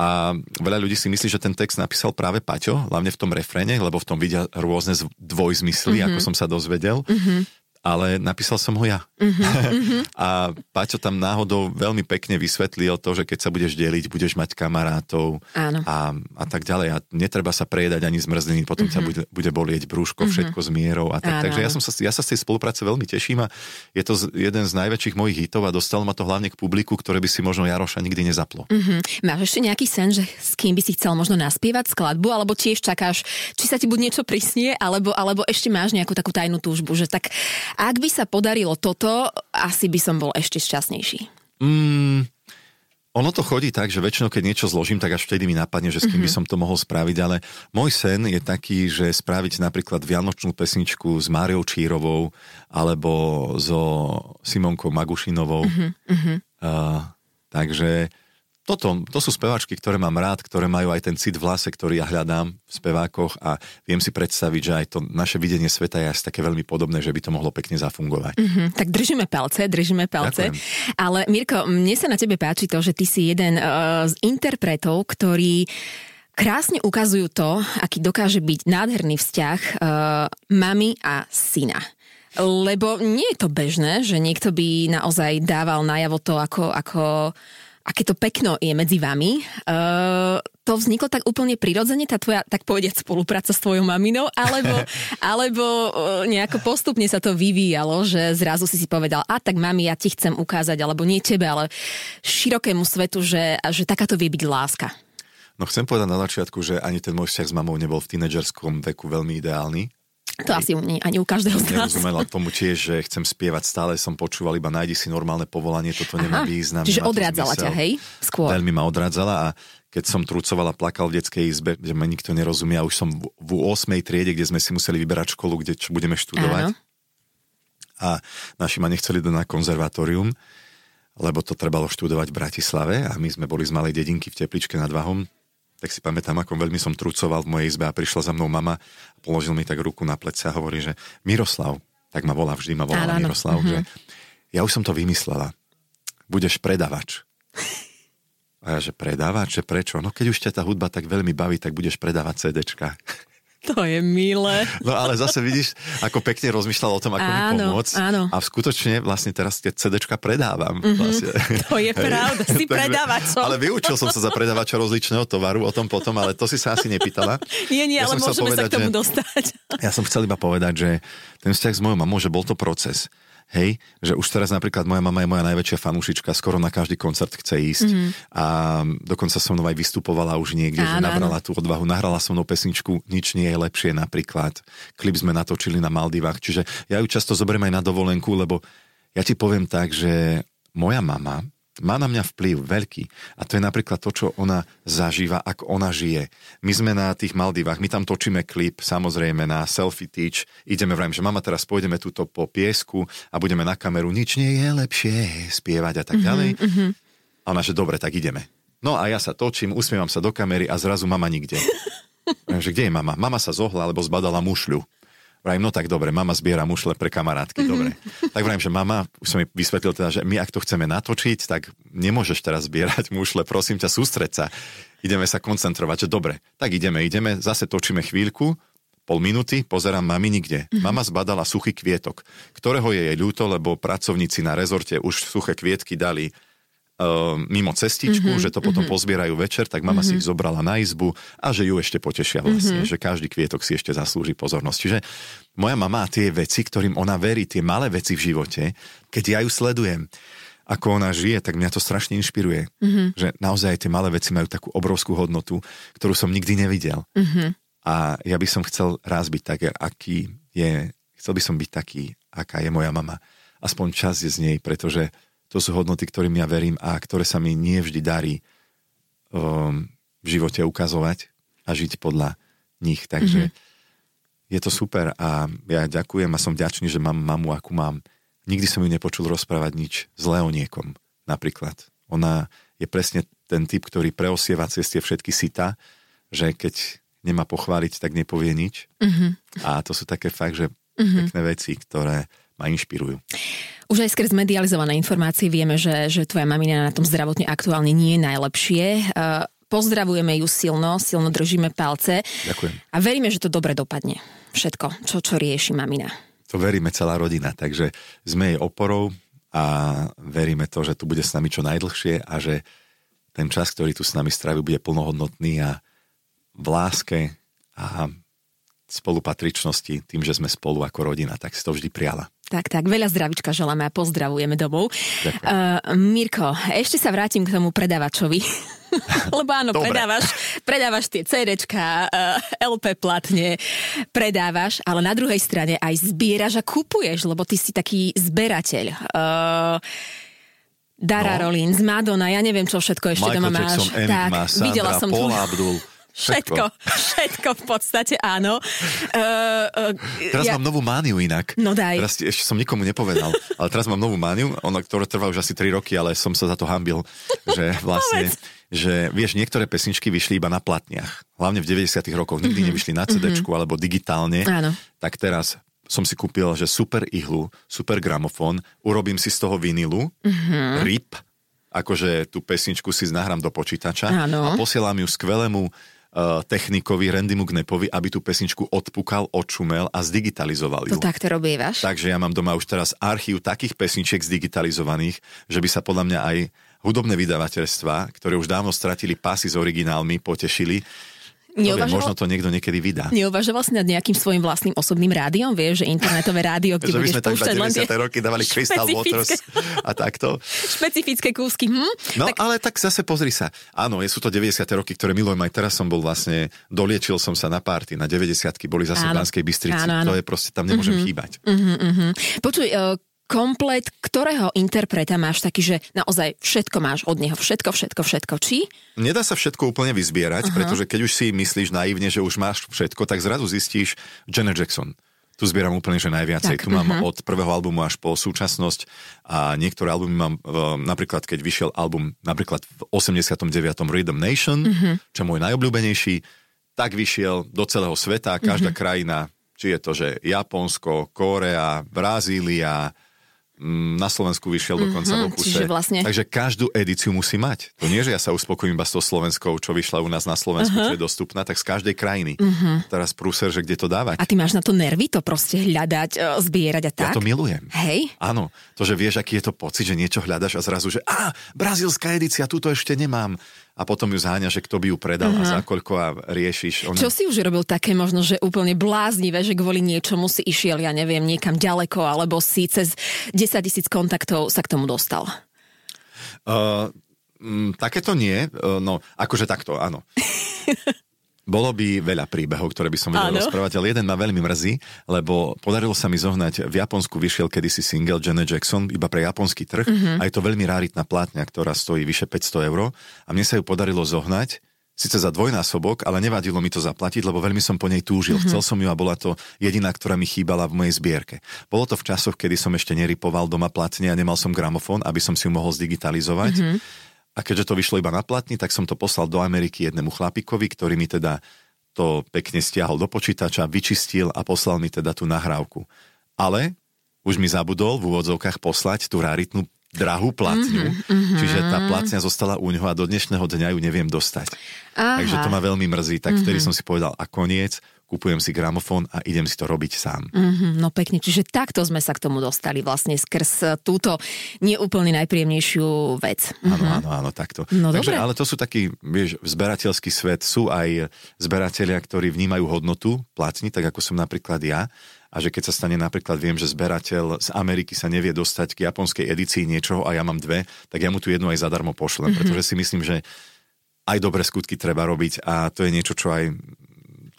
[SPEAKER 3] A veľa ľudí si myslí, že ten text napísal práve Paťo, hlavne v tom refréne, lebo v tom vidia rôzne dvojzmysly, mm-hmm. ako som sa dozvedel. Mm-hmm ale napísal som ho ja. Uh-huh, a Paťo tam náhodou veľmi pekne vysvetlil to, že keď sa budeš deliť, budeš mať kamarátov A, a tak ďalej. A netreba sa prejedať ani zmrzliny, potom uh-huh. ťa bude, bude bolieť brúško, všetko uh-huh. s mierou. A tak, takže ja, som sa, ja sa z tej spolupráce veľmi teším a je to jeden z najväčších mojich hitov a dostalo ma to hlavne k publiku, ktoré by si možno Jaroša nikdy nezaplo.
[SPEAKER 2] Uh-huh. Máš ešte nejaký sen, že s kým by si chcel možno naspievať skladbu, alebo tiež čakáš, či sa ti buď niečo prisnie, alebo, alebo ešte máš nejakú takú tajnú túžbu, že tak Ak by sa podarilo toto, asi by som bol ešte šťastnejší.
[SPEAKER 3] Mm, ono to chodí tak, že väčšinou, keď niečo zložím, tak až vtedy mi napadne, že s kým by som to mohol spraviť, ale môj sen je taký, že spraviť napríklad vianočnú pesničku s Máriou Čírovou alebo so Simonkou Magušinovou. Mm-hmm. Uh, takže toto, to sú speváčky, ktoré mám rád, ktoré majú aj ten cit v hlase, ktorý ja hľadám v spevákoch a viem si predstaviť, že aj to naše videnie sveta je asi také veľmi podobné, že by to mohlo pekne zafungovať.
[SPEAKER 2] Mm-hmm, tak držíme palce, držíme palce. Ďakujem. Ale Mirko, mne sa na tebe páči to, že ty si jeden uh, z interpretov, ktorý krásne ukazujú to, aký dokáže byť nádherný vzťah uh, mamy a syna. Lebo nie je to bežné, že niekto by naozaj dával najavo to, ako, ako aké to pekno je medzi vami. Uh, to vzniklo tak úplne prirodzene, tá tvoja, tak povediať, spolupráca s tvojou maminou, alebo, alebo nejako postupne sa to vyvíjalo, že zrazu si si povedal, a tak mami, ja ti chcem ukázať, alebo nie tebe, ale širokému svetu, že, že takáto vie byť láska.
[SPEAKER 3] No chcem povedať na začiatku, že ani ten môj vzťah s mamou nebol v tínedžerskom veku veľmi ideálny.
[SPEAKER 2] To asi nie, ani u každého z nás.
[SPEAKER 3] Nerozumela tomu tiež, že chcem spievať, stále som počúval iba nájdi si normálne povolanie, toto Aha, nemá význam.
[SPEAKER 2] Čiže odrádzala ťa, hej? Skôr.
[SPEAKER 3] Veľmi ma odrádzala a keď som trucovala, plakal v detskej izbe, že ma nikto nerozumie a už som v, v 8. triede, kde sme si museli vyberať školu, kde čo budeme študovať. Áno. A naši ma nechceli do na konzervatórium, lebo to trebalo študovať v Bratislave a my sme boli z malej dedinky v Tepličke nad Vahom tak si pamätám, ako veľmi som trucoval v mojej izbe a prišla za mnou mama a položil mi tak ruku na plece a hovorí, že Miroslav, tak ma volá, vždy ma volá Miroslav, mm-hmm. že ja už som to vymyslela. Budeš predavač. A ja, že predávač, že prečo? No keď už ťa tá hudba tak veľmi baví, tak budeš predávať CDčka.
[SPEAKER 2] To je milé.
[SPEAKER 3] No ale zase vidíš, ako pekne rozmýšľal o tom, ako áno, mi pomôcť. Áno. A skutočne vlastne teraz tie CDčka predávam. Mm-hmm. Vlastne.
[SPEAKER 2] To je pravda, si predávačom.
[SPEAKER 3] Ale vyučil som sa za predávača rozličného tovaru, o tom potom, ale to si sa asi nepýtala.
[SPEAKER 2] Nie, nie, ja ale môžeme povedať, sa k tomu že, dostať.
[SPEAKER 3] Ja som chcel iba povedať, že ten vzťah s mojou mamou, že bol to proces. Hej, že už teraz napríklad moja mama je moja najväčšia fanúšička, skoro na každý koncert chce ísť mm-hmm. a dokonca som mnou aj vystupovala už niekde, áno, že nabrala áno. tú odvahu, nahrala so mnou pesničku Nič nie je lepšie napríklad. Klip sme natočili na Maldivách, čiže ja ju často zoberiem aj na dovolenku, lebo ja ti poviem tak, že moja mama má na mňa vplyv veľký. A to je napríklad to, čo ona zažíva, ako ona žije. My sme na tých Maldivách, my tam točíme klip, samozrejme na Selfie Teach. Ideme, vrajím, že mama, teraz pôjdeme túto po piesku a budeme na kameru, nič nie je lepšie spievať a tak mm-hmm, ďalej. Mm-hmm. A ona, že dobre, tak ideme. No a ja sa točím, usmievam sa do kamery a zrazu mama nikde. že kde je mama? Mama sa zohla, alebo zbadala mušľu. Vrajím, no tak dobre, mama zbiera mušle pre kamarátky, mm-hmm. dobre. Tak vrajím, že mama, už som mi vysvetlil teda, že my ak to chceme natočiť, tak nemôžeš teraz zbierať mušle, prosím ťa, sústreť sa. Ideme sa koncentrovať, že dobre, tak ideme, ideme, zase točíme chvíľku, pol minúty, pozerám mami nikde. Mm-hmm. Mama zbadala suchý kvietok, ktorého je jej ľúto, lebo pracovníci na rezorte už suché kvietky dali mimo cestičku, mm-hmm, že to potom mm-hmm. pozbierajú večer, tak mama mm-hmm. si ich zobrala na izbu a že ju ešte potešia vlastne, mm-hmm. že každý kvietok si ešte zaslúži pozornosť. Čiže moja mama a tie veci, ktorým ona verí, tie malé veci v živote, keď ja ju sledujem, ako ona žije, tak mňa to strašne inšpiruje. Mm-hmm. Že naozaj tie malé veci majú takú obrovskú hodnotu, ktorú som nikdy nevidel. Mm-hmm. A ja by som chcel raz byť tak, aký je, chcel by som byť taký, aká je moja mama. Aspoň čas je z nej, pretože to sú hodnoty, ktorým ja verím a ktoré sa mi nie vždy darí um, v živote ukazovať a žiť podľa nich. Takže mm-hmm. je to super a ja ďakujem a som vďačný, že mám mamu, akú mám. Nikdy som ju nepočul rozprávať nič zlé o niekom, napríklad. Ona je presne ten typ, ktorý preosieva cez tie všetky sita, že keď nemá pochváliť, tak nepovie nič. Mm-hmm. A to sú také fakt, že mm-hmm. pekné veci, ktoré ma inšpirujú.
[SPEAKER 2] Už aj skrz medializované informácie vieme, že, že tvoja mamina na tom zdravotne aktuálne nie je najlepšie. Uh, pozdravujeme ju silno, silno držíme palce.
[SPEAKER 3] Ďakujem.
[SPEAKER 2] A veríme, že to dobre dopadne. Všetko, čo, čo rieši mamina.
[SPEAKER 3] To veríme celá rodina, takže sme jej oporou a veríme to, že tu bude s nami čo najdlhšie a že ten čas, ktorý tu s nami strávi, bude plnohodnotný a v láske a spolupatričnosti tým, že sme spolu ako rodina, tak si to vždy priala.
[SPEAKER 2] Tak, tak, veľa zdravička želáme a pozdravujeme domov. Uh, Mirko, ešte sa vrátim k tomu predávačovi. Lebo áno,
[SPEAKER 3] Dobre.
[SPEAKER 2] predávaš, predávaš tie CDčka, uh, LP platne, predávaš, ale na druhej strane aj zbieraš a kupuješ, lebo ty si taký zberateľ. Uh, Dara
[SPEAKER 3] No.
[SPEAKER 2] Rollins, Madonna, ja neviem, čo všetko ešte
[SPEAKER 3] Michael
[SPEAKER 2] doma máš.
[SPEAKER 3] Enigma, Sandra,
[SPEAKER 2] videla som
[SPEAKER 3] Paul
[SPEAKER 2] tu
[SPEAKER 3] Abdul.
[SPEAKER 2] Všetko, všetko v podstate, áno. Uh, uh,
[SPEAKER 3] Teraz ja... mám novú mániu inak.
[SPEAKER 2] No daj.
[SPEAKER 3] Teraz ešte som nikomu nepovedal, ale teraz mám novú mániu, ona, ktorá trvá už asi 3 roky, ale som sa za to hambil, že vlastne, že vieš, niektoré pesničky vyšli iba na platniach. Hlavne v 90 rokoch, nikdy nevyšli na cd alebo digitálne.
[SPEAKER 2] Áno.
[SPEAKER 3] Tak teraz som si kúpil, že super ihlu, super gramofón, urobím si z toho vinilu,
[SPEAKER 2] Mhm.
[SPEAKER 3] RIP, akože tú pesničku si nahrám do počítača
[SPEAKER 2] Áno.
[SPEAKER 3] a posielam ju skvelému technikovi Randymu Gnepovi, aby tú pesničku odpukal, odšumel a zdigitalizoval ju.
[SPEAKER 2] to takto robívaš?
[SPEAKER 3] Takže ja mám doma už teraz archív takých pesničiek zdigitalizovaných, že by sa podľa mňa aj hudobné vydavateľstva, ktoré už dávno stratili pásy s originálmi, potešili.
[SPEAKER 2] Neuvažoval-
[SPEAKER 3] možno to niekto niekedy vydá.
[SPEAKER 2] Neuvažoval si nad nejakým svojím vlastným osobným rádiom, vieš, že internetové rádio, kde budeš
[SPEAKER 3] sme
[SPEAKER 2] púšťať len tie
[SPEAKER 3] 90. roky dávali Crystal Waters a takto.
[SPEAKER 2] špecifické kúsky. Hm?
[SPEAKER 3] No
[SPEAKER 2] tak,
[SPEAKER 3] ale tak zase pozri sa. Áno, sú to 90. roky, ktoré milujem. Aj teraz som bol vlastne, doliečil som sa na párty, na 90 boli zase v
[SPEAKER 2] Áno.
[SPEAKER 3] Banskej Bystrici.
[SPEAKER 2] Áno, áno.
[SPEAKER 3] To je proste, tam nemôžem chýbať.
[SPEAKER 2] Počuj, e, komplet ktorého interpreta máš taký, že naozaj všetko máš od neho, všetko, všetko, všetko, či?
[SPEAKER 3] Nedá sa všetko úplne vyzbierať, uh-huh. pretože keď už si myslíš naivne, že už máš všetko, tak zrazu zistíš Janet Jackson. Tu zbieram úplne, že najviacej.
[SPEAKER 2] Tak,
[SPEAKER 3] tu mám
[SPEAKER 2] mhm.
[SPEAKER 3] od prvého albumu až po súčasnosť a niektoré albumy mám, uh, napríklad keď vyšiel album napríklad v 89. Rhythm Nation,
[SPEAKER 2] Mhm.
[SPEAKER 3] čo je môj najobľúbenejší, tak vyšiel do celého sveta, každá
[SPEAKER 2] Mhm.
[SPEAKER 3] krajina, či je to, že Japonsko, Kórea, Brazília, na Slovensku vyšiel dokonca
[SPEAKER 2] Mhm,
[SPEAKER 3] v okuse.
[SPEAKER 2] čiže vlastne-
[SPEAKER 3] Takže každú edíciu musí mať. To nie, že ja sa uspokojím iba s tou slovenskou, čo vyšla u nás na Slovensku, uh-huh. čo je dostupná, tak z každej krajiny. Uh-huh. Teraz prúser, že kde to dávať.
[SPEAKER 2] A ty máš na to nervy to proste hľadať, e, zbierať a tak?
[SPEAKER 3] Ja to milujem.
[SPEAKER 2] Hej?
[SPEAKER 3] Áno, to, že vieš, aký je to pocit, že niečo hľadaš a zrazu, že a, brazílska edícia, túto ešte nemám. A potom ju zháňa, že kto by ju predal uh-huh. a za koľko a riešiš. Oni...
[SPEAKER 2] Čo si už robil také možno, že úplne bláznivé, že kvôli niečomu si išiel, ja neviem, niekam ďaleko, alebo si cez 10 tisíc kontaktov sa k tomu dostal?
[SPEAKER 3] Uh, mm, takéto nie, uh, no akože takto, áno. Bolo by veľa príbehov, ktoré by som vedel
[SPEAKER 2] Áno.
[SPEAKER 3] rozprávať, ale jeden ma veľmi mrzí, lebo podarilo sa mi zohnať, v Japonsku vyšiel kedysi single Janet Jackson iba pre japonský trh
[SPEAKER 2] Mhm.
[SPEAKER 3] a je to veľmi ráritná plátňa, ktorá stojí vyše 500 eur a mne sa ju podarilo zohnať Sice za dvojnásobok, ale nevadilo mi to zaplatiť, lebo veľmi som po nej túžil.
[SPEAKER 2] Mhm.
[SPEAKER 3] Chcel som ju a bola to jediná, ktorá mi chýbala v mojej zbierke. Bolo to v časoch, kedy som ešte nerypoval doma platne a nemal som gramofón, aby som si ju mohol zdigitalizovať.
[SPEAKER 2] Mhm.
[SPEAKER 3] A keďže to vyšlo iba na platni, tak som to poslal do Ameriky jednému chlapikovi, ktorý mi teda to pekne stiahol do počítača, vyčistil a poslal mi teda tú nahrávku. Ale už mi zabudol v úvodzovkách poslať tú raritnú drahú platňu, mm-hmm, čiže tá platňa zostala u ňoho a do dnešného dňa ju neviem dostať.
[SPEAKER 2] Aha.
[SPEAKER 3] Takže to ma veľmi mrzí. Tak vtedy som si povedal, a koniec, kupujem si gramofón a idem si to robiť sám.
[SPEAKER 2] Mhm, no pekne, čiže takto sme sa k tomu dostali vlastne skrz e, túto neúplne najpríjemnejšiu vec.
[SPEAKER 3] Áno, áno, áno, takto.
[SPEAKER 2] No
[SPEAKER 3] Takže,
[SPEAKER 2] dobre.
[SPEAKER 3] ale to sú takí, vieš, zberateľský svet. Sú aj zberatelia, ktorí vnímajú hodnotu platní, tak ako som napríklad ja. A že keď sa stane napríklad, viem, že zberateľ z Ameriky sa nevie dostať k japonskej edícii niečoho a ja mám dve, tak ja mu tu jednu aj zadarmo pošlem, mm-hmm. pretože si myslím, že aj dobré skutky treba robiť a to je niečo, čo aj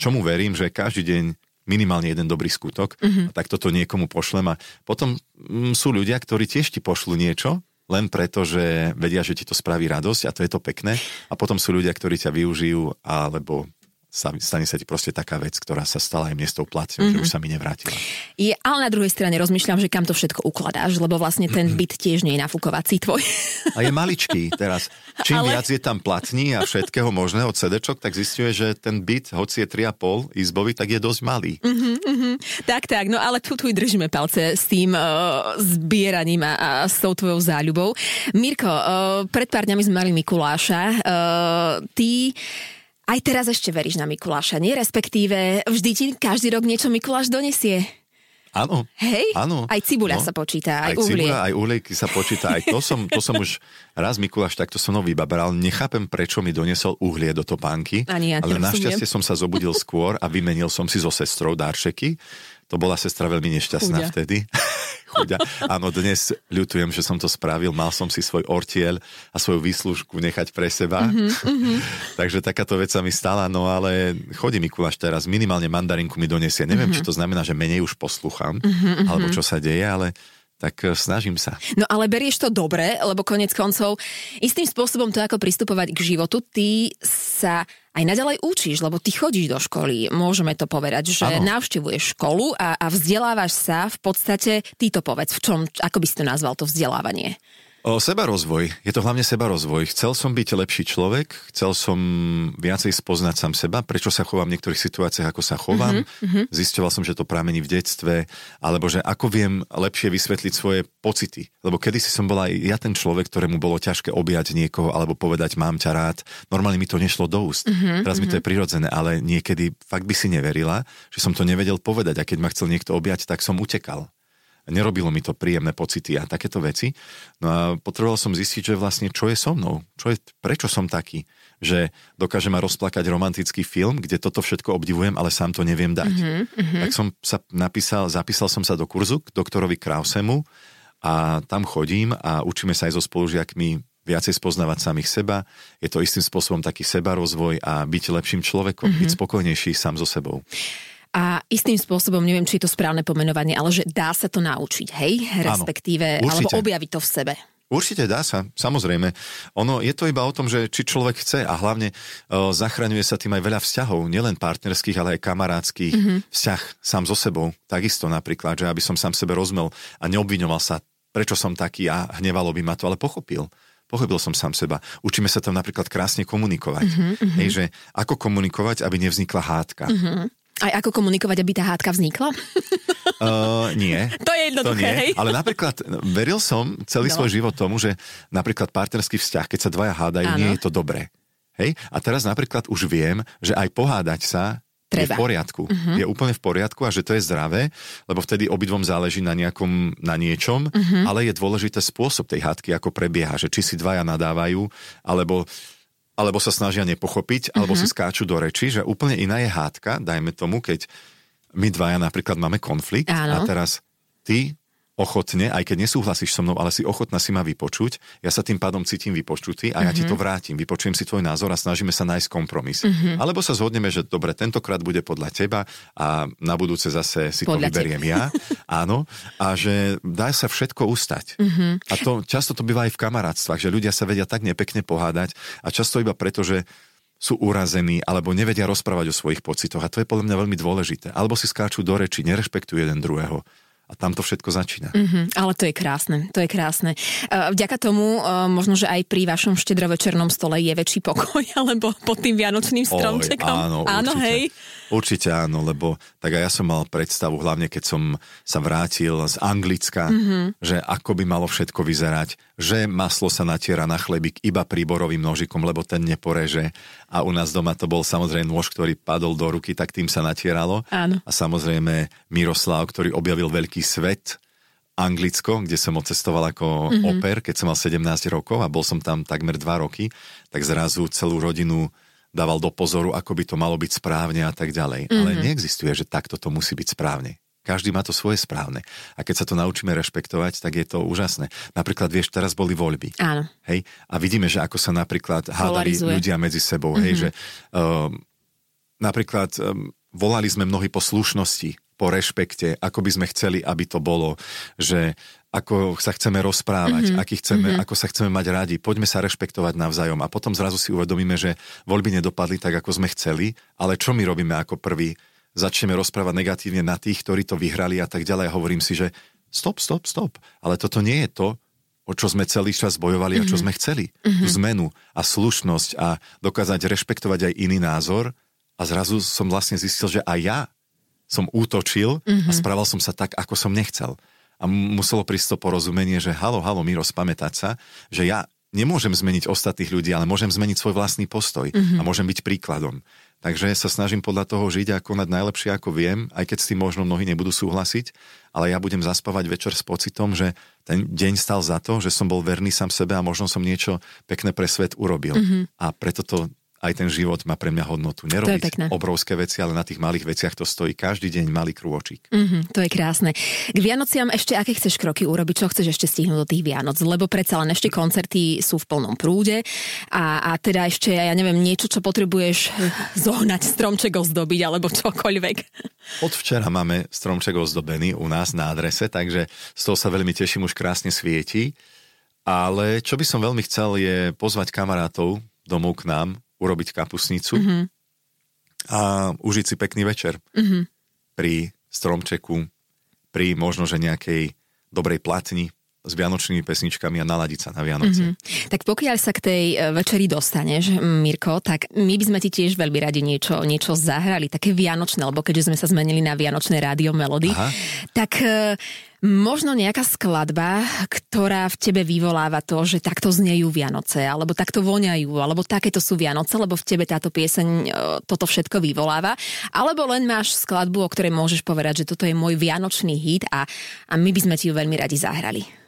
[SPEAKER 3] čomu verím, že každý deň minimálne jeden dobrý skutok, mm-hmm. a tak toto niekomu pošlem a potom mm, sú ľudia, ktorí tiež ti pošlú niečo, len preto, že vedia, že ti to spraví radosť a to je to pekné a potom sú ľudia, ktorí ťa využijú alebo stane sa ti proste taká vec, ktorá sa stala aj mne s tou platňou, mm-hmm. že už sa mi nevrátila.
[SPEAKER 2] Je, ale na druhej strane rozmýšľam, že kam to všetko ukladáš, lebo vlastne ten byt tiež nie je nafúkovací tvoj.
[SPEAKER 3] A je maličký teraz. Čím
[SPEAKER 2] Ale-
[SPEAKER 3] viac je tam platní a všetkého možného CD-čok, tak zistuje, že ten byt, hoci je 3,5 izbový, tak je dosť malý.
[SPEAKER 2] tak, tak, no ale tu, tu držíme palce s tým uh, zbieraním a, a s tou tvojou záľubou. Mirko, uh, pred pár dňami sme mali Mikuláša. Uh, ty aj teraz ešte veríš na Mikuláša, nie? Respektíve vždy ti každý rok niečo Mikuláš donesie.
[SPEAKER 3] Áno.
[SPEAKER 2] Hej?
[SPEAKER 3] Áno.
[SPEAKER 2] Aj cibuľa
[SPEAKER 3] No.
[SPEAKER 2] sa počíta, aj,
[SPEAKER 3] Aj
[SPEAKER 2] uhlie.
[SPEAKER 3] cibula, aj uhlejky sa počíta, aj to som, to som už raz Mikuláš takto som nový babral, nechápem, prečo mi doniesol uhlie do topánky,
[SPEAKER 2] Ani ja
[SPEAKER 3] ale našťastie som sa zobudil skôr a vymenil som si so sestrou darčeky, To bola sestra veľmi nešťastná
[SPEAKER 2] Chuďa.
[SPEAKER 3] vtedy. Chuďa. Áno, dnes ľutujem, že som to spravil. Mal som si svoj ortiel a svoju výslužku nechať pre seba. Mm-hmm. Takže takáto vec sa mi stala, no ale chodí Mikuláš teraz, minimálne mandarinku mi donesie. Neviem, mm-hmm. či to znamená, že menej už poslúcham, mm-hmm. alebo čo sa deje, ale tak e, snažím sa.
[SPEAKER 2] No ale berieš to dobre, lebo konec koncov istým spôsobom to, ako pristupovať k životu, ty sa aj naďalej učíš, lebo ty chodíš do školy, môžeme to povedať, že ano. navštevuješ školu a, a vzdelávaš sa v podstate, ty to povedz, v čom, ako by si to nazval, to vzdelávanie?
[SPEAKER 3] O seba rozvoj. Je to hlavne seba rozvoj. Chcel som byť lepší človek, chcel som viacej spoznať sám seba, prečo sa chovám v niektorých situáciách, ako sa chovám. Mm-hmm. Zistoval som, že to pramení v detstve, alebo že ako viem lepšie vysvetliť svoje pocity. Lebo kedysi som bola aj ja ten človek, ktorému bolo ťažké objať niekoho alebo povedať mám ťa rád. Normálne mi to nešlo do úst. Mm-hmm. Teraz mi to je prirodzené, ale niekedy fakt by si neverila, že som to nevedel povedať a keď ma chcel niekto objať, tak som utekal nerobilo mi to príjemné pocity a takéto veci. No a potreboval som zistiť, že vlastne čo je so mnou, čo je, prečo som taký, že dokáže ma rozplakať romantický film, kde toto všetko obdivujem, ale sám to neviem dať. Mm-hmm. Tak som sa napísal, zapísal som sa do kurzu k doktorovi Krausemu a tam chodím a učíme sa aj so spolužiakmi viacej spoznávať samých seba. Je to istým spôsobom taký sebarozvoj a byť lepším človekom, mm-hmm. byť spokojnejší sám so sebou
[SPEAKER 2] a istým spôsobom, neviem, či je to správne pomenovanie, ale že dá sa to naučiť, hej? Respektíve, Áno, alebo objaviť to v sebe.
[SPEAKER 3] Určite dá sa, samozrejme. Ono je to iba o tom, že či človek chce a hlavne uh, zachraňuje sa tým aj veľa vzťahov, nielen partnerských, ale aj kamarádských. Mm-hmm. Vzťah sám so sebou, takisto napríklad, že aby som sám sebe rozmel a neobviňoval sa, prečo som taký a hnevalo by ma to, ale pochopil. Pochopil som sám seba. Učíme sa tam napríklad krásne komunikovať. Mm-hmm. Hej, že ako komunikovať, aby nevznikla hádka. Mm-hmm.
[SPEAKER 2] Aj ako komunikovať, aby tá hádka vznikla?
[SPEAKER 3] Uh, nie.
[SPEAKER 2] To je jednoduché, to nie.
[SPEAKER 3] hej? Ale napríklad veril som celý no. svoj život tomu, že napríklad partnerský vzťah, keď sa dvaja hádajú, Áno. nie je to dobré. Hej? A teraz napríklad už viem, že aj pohádať sa Treba. je v poriadku. Uh-huh. Je úplne v poriadku a že to je zdravé, lebo vtedy obidvom záleží na nejakom, na niečom, uh-huh. ale je dôležité spôsob tej hádky, ako prebieha, že či si dvaja nadávajú, alebo alebo sa snažia nepochopiť, mm-hmm. alebo si mhm. skáču do reči, že úplne iná je hádka, dajme tomu, keď my dvaja napríklad máme konflikt Áno. a teraz ty ochotne, aj keď nesúhlasíš so mnou, ale si ochotná si ma vypočuť, ja sa tým pádom cítim vypočutý a mm-hmm. ja ti to mhm. vrátim, vypočujem si tvoj názor a snažíme sa nájsť kompromis. Mm-hmm. Alebo sa zhodneme, že dobre, tentokrát bude podľa teba a na budúce zase si podľa to vyberiem teba. ja. Áno. A že dá sa všetko ustať. Mm-hmm. A to často to býva aj v kamarátstvách, že ľudia sa vedia tak nepekne pohádať a často iba preto, že sú urazení alebo nevedia rozprávať o svojich pocitoch. A to je podľa mňa veľmi dôležité. Alebo si skáču do reči, nerešpektujú jeden druhého a tam to všetko začína.
[SPEAKER 2] Mm-hmm, ale to je krásne, to je krásne. Vďaka tomu možno, že aj pri vašom štedrovečernom stole je väčší pokoj, alebo pod tým vianočným stromčekom. Oj,
[SPEAKER 3] áno,
[SPEAKER 2] áno
[SPEAKER 3] určite.
[SPEAKER 2] hej.
[SPEAKER 3] Určite áno, lebo tak aj ja som mal predstavu, hlavne keď som sa vrátil z Anglicka, mm-hmm. že ako by malo všetko vyzerať, že maslo sa natiera na chlebík iba príborovým nožikom, lebo ten neporeže a u nás doma to bol samozrejme nôž, ktorý padol do ruky, tak tým sa natieralo.
[SPEAKER 2] Áno.
[SPEAKER 3] A samozrejme Miroslav, ktorý objavil veľký svet, Anglicko, kde som odcestoval ako mm-hmm. oper, keď som mal 17 rokov a bol som tam takmer 2 roky, tak zrazu celú rodinu dával do pozoru, ako by to malo byť správne a tak ďalej. Mm-hmm. Ale neexistuje, že takto to musí byť správne. Každý má to svoje správne. A keď sa to naučíme rešpektovať, tak je to úžasné. Napríklad, vieš, teraz boli voľby.
[SPEAKER 2] Áno.
[SPEAKER 3] Hej? A vidíme, že ako sa napríklad hádali ľudia medzi sebou. Mm-hmm. Hej? Mhm. Že, um, napríklad um, volali sme mnohí po slušnosti, po rešpekte, ako by sme chceli, aby to bolo, že ako sa chceme rozprávať, mm-hmm. aký chceme, mm-hmm. ako sa chceme mať radi, poďme sa rešpektovať navzájom a potom zrazu si uvedomíme, že voľby nedopadli tak, ako sme chceli, ale čo my robíme ako prvý? Začneme rozprávať negatívne na tých, ktorí to vyhrali a tak ďalej hovorím si, že stop, stop, stop, ale toto nie je to, o čo sme celý čas bojovali mm-hmm. a čo mhm. sme chceli. Mm-hmm. Tú zmenu a slušnosť a dokázať rešpektovať aj iný názor a zrazu som vlastne zistil, že aj ja som útočil mm-hmm. a mhm. správal som sa tak, ako som nechcel a muselo prísť to porozumenie, že halo, halo, Miro, spamätať sa, že ja nemôžem zmeniť ostatných ľudí, ale môžem zmeniť svoj vlastný postoj mm-hmm. a môžem byť príkladom. Takže sa snažím podľa toho žiť a konať najlepšie, ako viem, aj keď s tým možno mnohí nebudú súhlasiť, ale ja budem zaspávať večer s pocitom, že ten deň stal za to, že som bol verný sám sebe a možno som niečo pekné pre svet urobil. Mm-hmm. A preto to aj ten život má pre mňa hodnotu. Nerobiť obrovské veci, ale na tých malých veciach to stojí každý deň malý krôčik.
[SPEAKER 2] Mm-hmm, to je krásne. K Vianociam ešte aké chceš kroky urobiť? Čo chceš ešte stihnúť do tých Vianoc? Lebo predsa len ešte koncerty sú v plnom prúde a, a teda ešte, ja neviem, niečo, čo potrebuješ zohnať, stromček ozdobiť alebo čokoľvek.
[SPEAKER 3] Od včera máme stromček ozdobený u nás na adrese, takže z toho sa veľmi teším, už krásne svieti. Ale čo by som veľmi chcel je pozvať kamarátov domov k nám, urobiť kapusnicu mm-hmm. a užiť si pekný večer mm-hmm. pri stromčeku, pri možno, že nejakej dobrej platni s vianočnými pesničkami a naladiť sa na Vianoce.
[SPEAKER 2] Mm-hmm. Tak pokiaľ sa k tej e, večeri dostaneš, Mirko, tak my by sme ti tiež veľmi radi niečo, niečo zahrali, také vianočné, lebo keďže sme sa zmenili na vianočné rádio Melody, Aha. tak e, Možno nejaká skladba, ktorá v tebe vyvoláva to, že takto znejú Vianoce, alebo takto voňajú, alebo takéto sú Vianoce, lebo v tebe táto pieseň e, toto všetko vyvoláva. Alebo len máš skladbu, o ktorej môžeš povedať, že toto je môj vianočný hit a, a my by sme ti ju veľmi radi zahrali.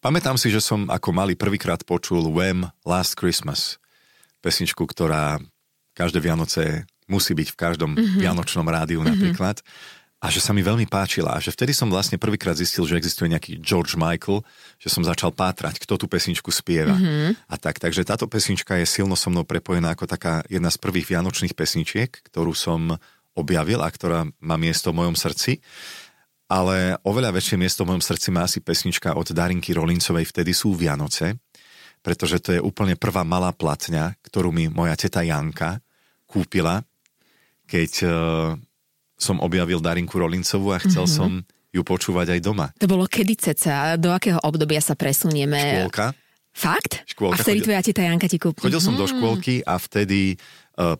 [SPEAKER 3] Pamätám si, že som ako malý prvýkrát počul Wham Last Christmas. Pesničku, ktorá každé Vianoce musí byť v každom mm-hmm. vianočnom rádiu mm-hmm. napríklad a že sa mi veľmi páčila a že vtedy som vlastne prvýkrát zistil, že existuje nejaký George Michael, že som začal pátrať, kto tú pesničku spieva. Mm-hmm. A tak, takže táto pesnička je silno so mnou prepojená ako taká jedna z prvých vianočných pesničiek, ktorú som objavil a ktorá má miesto v mojom srdci. Ale oveľa väčšie miesto v mojom srdci má asi pesnička od Darinky Rolincovej Vtedy sú Vianoce, pretože to je úplne prvá malá platňa, ktorú mi moja teta Janka kúpila, keď som objavil Darinku Rolincovú a chcel mm-hmm. som ju počúvať aj doma.
[SPEAKER 2] To bolo kedy ceca? Do akého obdobia sa presunieme?
[SPEAKER 3] Škôlka.
[SPEAKER 2] Fakt?
[SPEAKER 3] Škôlka.
[SPEAKER 2] A vtedy tvoja teta Janka ti kúpila?
[SPEAKER 3] Chodil som do mhm. škôlky a vtedy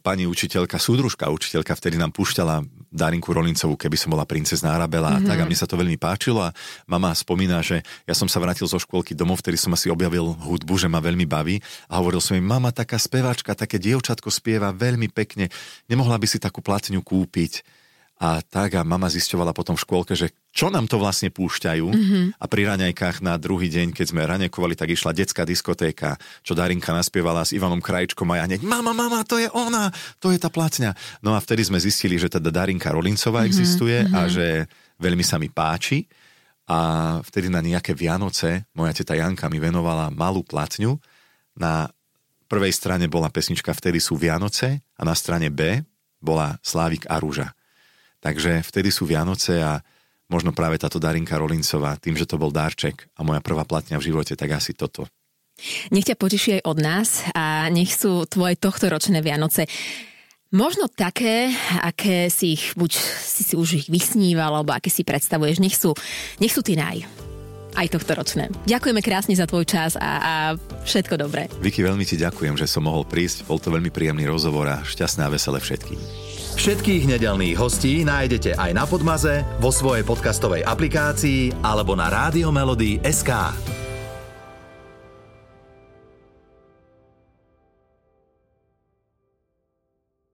[SPEAKER 3] pani učiteľka, súdružka učiteľka vtedy nám púšťala Darinku Rolincovú, keby som bola princezná Arabela mm-hmm. a tak a mne sa to veľmi páčilo a mama spomína, že ja som sa vrátil zo škôlky domov, vtedy som asi objavil hudbu, že ma veľmi baví a hovoril som jej, mama, taká speváčka, také dievčatko spieva veľmi pekne, nemohla by si takú platňu kúpiť a tak a mama zisťovala potom v škôlke, že čo nám to vlastne púšťajú mm-hmm. a pri raňajkách na druhý deň, keď sme raňajkovali, tak išla detská diskotéka, čo Darinka naspievala s Ivanom Krajčkom a ja hneď, mama, mama, to je ona, to je tá platňa. No a vtedy sme zistili, že teda Darinka Rolincová mm-hmm. existuje mm-hmm. a že veľmi sa mi páči a vtedy na nejaké Vianoce moja teta Janka mi venovala malú platňu. Na prvej strane bola pesnička Vtedy sú Vianoce a na strane B bola Slávik a Rúža. Takže vtedy sú Vianoce a možno práve táto Darinka Rolincová, tým, že to bol darček a moja prvá platňa v živote, tak asi toto.
[SPEAKER 2] Nech ťa poteší aj od nás a nech sú tvoje tohtoročné Vianoce Možno také, aké si ich, buď si si už ich vysníval, alebo aké si predstavuješ, nech sú, nech sú tí naj. Aj tohto ročné. Ďakujeme krásne za tvoj čas a, a všetko dobré.
[SPEAKER 3] Vicky, veľmi ti ďakujem, že som mohol prísť. Bol to veľmi príjemný rozhovor a šťastné a veselé všetkým.
[SPEAKER 1] Všetkých nedelných hostí nájdete aj na Podmaze, vo svojej podcastovej aplikácii alebo na SK.